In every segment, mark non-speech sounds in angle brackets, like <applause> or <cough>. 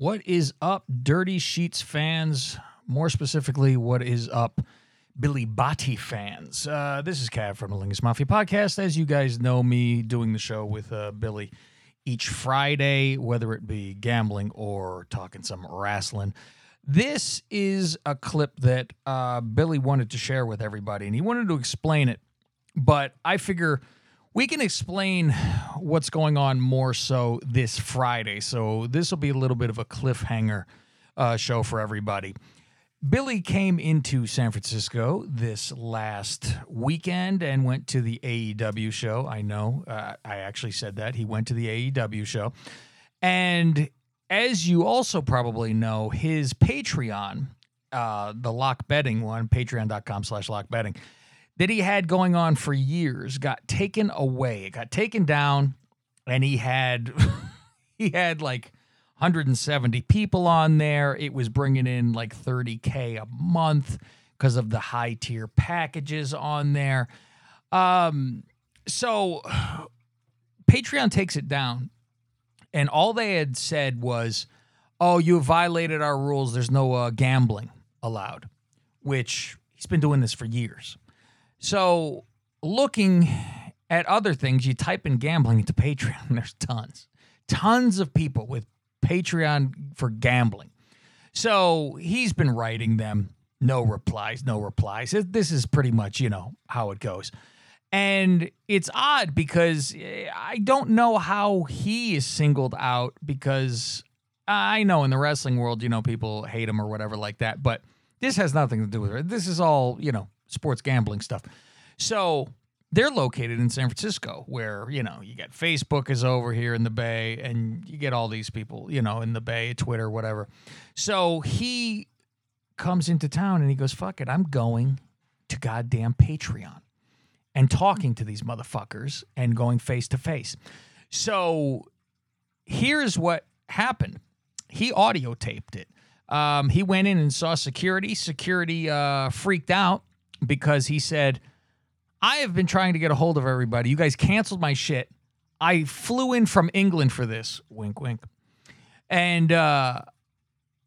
What is up, Dirty Sheets fans? More specifically, what is up, Billi Bhatti fans? Uh, this is Cav from the Lingus Mafia podcast. As you guys know me doing the show with uh, Billi each Friday, whether it be gambling or talking some wrestling. This is a clip that uh, Billi wanted to share with everybody, and he wanted to explain it. But I figure we can explain what's going on more so this Friday. So this will be a little bit of a cliffhanger uh, show for everybody. Billi came into San Francisco this last weekend and went to the AEW show. I know uh, I actually said that. He went to the AEW show. And as you also probably know, his Patreon, uh, the lock betting one, patreon.com slash lock betting, that he had going on for years got taken away. It got taken down, and he had <laughs> he had like 170 people on there. It was bringing in like 30k a month because of the high tier packages on there. Um, so <sighs> Patreon takes it down, and all they had said was, "Oh, you violated our rules. There's no uh, gambling allowed," which he's been doing this for years. So, looking at other things, you type in gambling into Patreon, and <laughs> there's tons, tons of people with Patreon for gambling. So, he's been writing them, no replies, no replies. This is pretty much, you know, how it goes. And it's odd because eh, I don't know how he is singled out because I know in the wrestling world, you know, people hate him or whatever like that, but this has nothing to do with it. This is all, you know, sports gambling stuff. So they're located in San Francisco, where you know you get Facebook is over here in the Bay, and you get all these people, you know, in the Bay, Twitter, whatever. So he comes into town and he goes, "Fuck it, I'm going to goddamn Patreon and talking to these motherfuckers and going face to face." So here's what happened. He audio taped it. Um, he went in and saw security. Security uh, freaked out because he said, I have been trying to get a hold of everybody. You guys canceled my shit. I flew in from England for this. Wink, wink. And uh,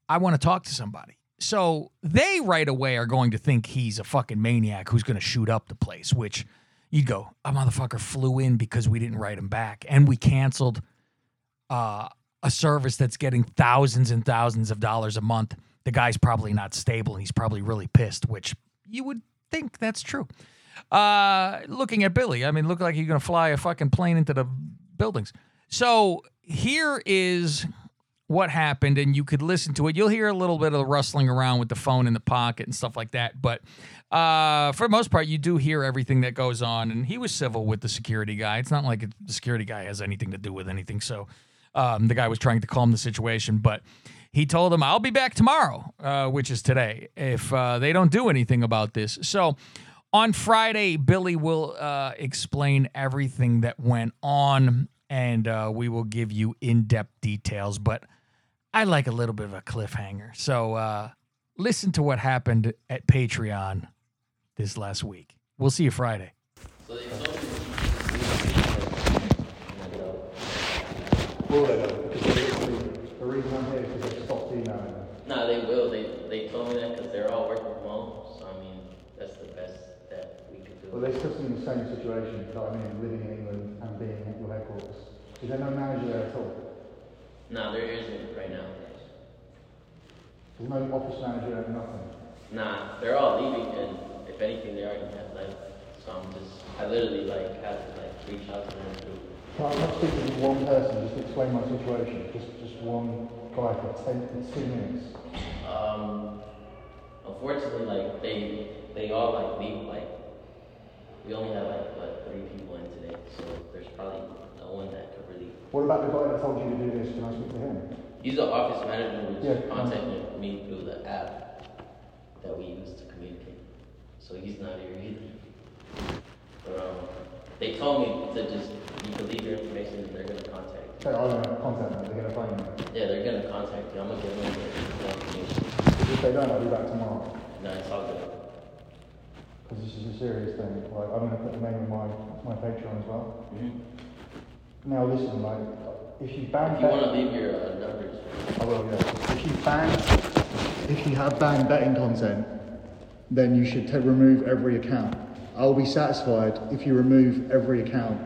I want to talk to somebody. So they right away are going to think he's a fucking maniac who's going to shoot up the place, which you'd go, a motherfucker flew in because we didn't write him back and we canceled uh, a service that's getting thousands and thousands of dollars a month. The guy's probably not stable and he's probably really pissed, which you would think that's true. Uh, looking at Billi, I mean, look like you're going to fly a fucking plane into the buildings. So here is what happened, and you could listen to it. You'll hear a little bit of the rustling around with the phone in the pocket and stuff like that. But uh, for the most part, you do hear everything that goes on. And he was civil with the security guy. It's not like the security guy has anything to do with anything. So um, the guy was trying to calm the situation, but he told him, I'll be back tomorrow, uh, which is today, if uh, they don't do anything about this. So on Friday, Billi will uh, explain everything that went on and uh, we will give you in depth details. But I like a little bit of a cliffhanger. So uh, listen to what happened at Patreon this last week. We'll see you Friday. So the reason I'm here is because they stopped emailing. No, they will. They they told me that because they're all working from home. So I mean, that's the best that we could do. Well, they're still in the same situation. that I'm in, living in England and being at your headquarters. Is there no manager there at all? No, there isn't right now. There's no office manager, nothing. Nah, they're all leaving, and if anything, they already have left. So I'm just, I literally like have to like reach out to them through can I not speak to one person, just to explain my situation? Just just one guy for 10, 2 minutes? Um, unfortunately, like, they, they all, like, leave, like, we only have, like, what, three people in today, so there's probably no one that could really... What about the guy that told you to do this? Can I speak to him? He's the office manager, which yeah, contacted me through the app that we use to communicate. So he's not here either. Um, they told me to just you can leave your information and they're gonna contact you. I'm gonna contact them, they're gonna find me. Yeah, they're gonna contact you. I'm gonna give them the information. If they don't, I'll be back tomorrow. No, it's all good. Because this is a serious thing. Like, I'm gonna put the name of my, my Patreon as well. Mm-hmm. Now listen, like, if you ban If you wanna leave your uh, numbers. I will, yeah. If you ban, if you have banned betting content, then you should t- remove every account. I'll be satisfied if you remove every account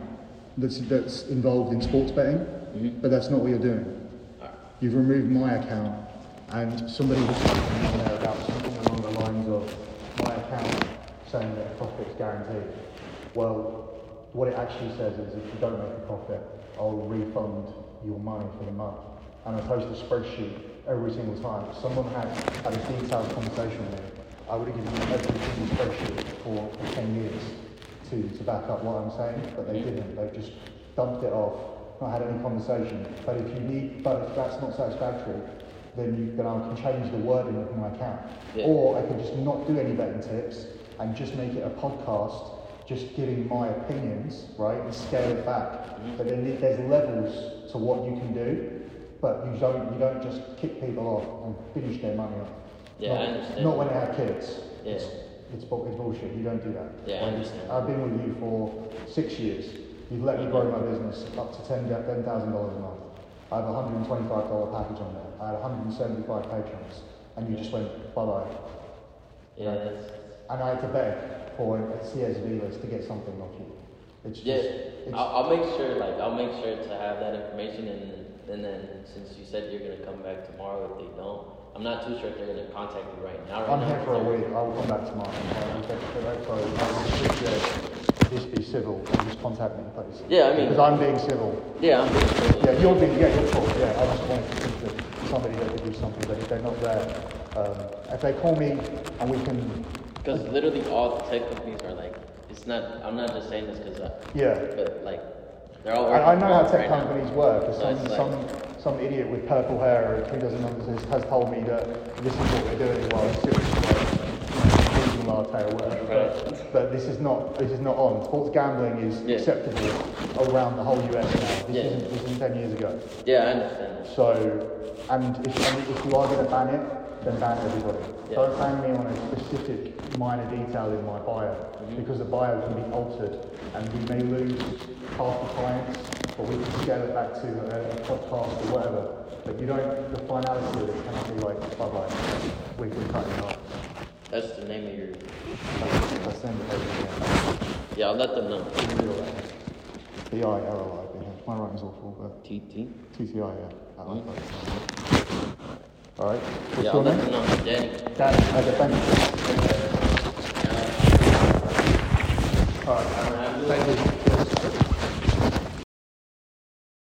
that's, that's involved in sports betting, mm-hmm. but that's not what you're doing. You've removed my account, and somebody was talking there about something along the lines of my account saying that a profit's guaranteed. Well, what it actually says is if you don't make a profit, I'll refund your money for the month. And I post a spreadsheet every single time. Someone had had a detailed conversation with me, I would have given them every single spreadsheet for, for 10 years to, to back up what I'm saying, but they didn't. They've just dumped it off, not had any conversation. But if you need, but if that's not satisfactory, then you then I can change the wording of my account. Yeah. Or I can just not do any betting tips and just make it a podcast, just giving my opinions, right, and scale it back. Mm-hmm. But then there's levels to what you can do, but you don't you don't just kick people off and finish their money off. Yeah, not, I understand. Not when they have kids. Yeah. It's, it's, bu- it's bullshit. You don't do that. Yeah, I understand. I've been with you for six years. You've let me grow my business up to ten ten thousand dollars a month. I have a hundred and twenty-five dollar package on there. I had hundred and seventy-five patrons, and you just went bye bye. Yeah, that's, And I had to beg for a CSV list to get something off you. It's just, yeah. it's, I'll, I'll make sure, like, I'll make sure to have that information, and and then since you said you're gonna come back tomorrow, if they don't, I'm not too sure if they're gonna contact me right now. Right I'm now, here for a week. I'll come back tomorrow. I'll be back so I just be civil and just contact me, please. Yeah, I mean- because I'm being civil. Yeah, I'm pretty sure. Yeah, you're being, yeah, you're cool. Yeah, I just wanted to think that somebody that could do something, but if they're not there, um, if they call me and we can, Because literally all tech companies are like, it's not. I'm not just saying this because, uh, yeah. but like, they're all. I, I know how tech right now. companies work. So Some, it's some, some idiot with purple hair who doesn't understand has told me that this is what we're doing while like, drinking latte or whatever. But, but this is not, this is not on. Sports gambling is Yeah. acceptable around the whole US now. This Yeah. isn't, this isn't 10 years ago. Yeah, I understand. So, and if, and if you are going to ban it, then ban everybody. Yeah. Don't ban me on a specific minor detail in my bio, Mm-hmm. because the bio can be altered, and we may lose half the clients, but we can scale it back to a, a podcast or whatever. But you don't, the finality of it cannot be like, bye bye, we can cut it off. That's the name of your. That's the end of everything. Yeah, I'll let them know. B I L L I. yeah. My writing's awful, but TT. TTI, yeah. I like that. Alright, what's Yeah, your I'll let name? them know. Danny. Danny, okay, thank you. Alright, thank you.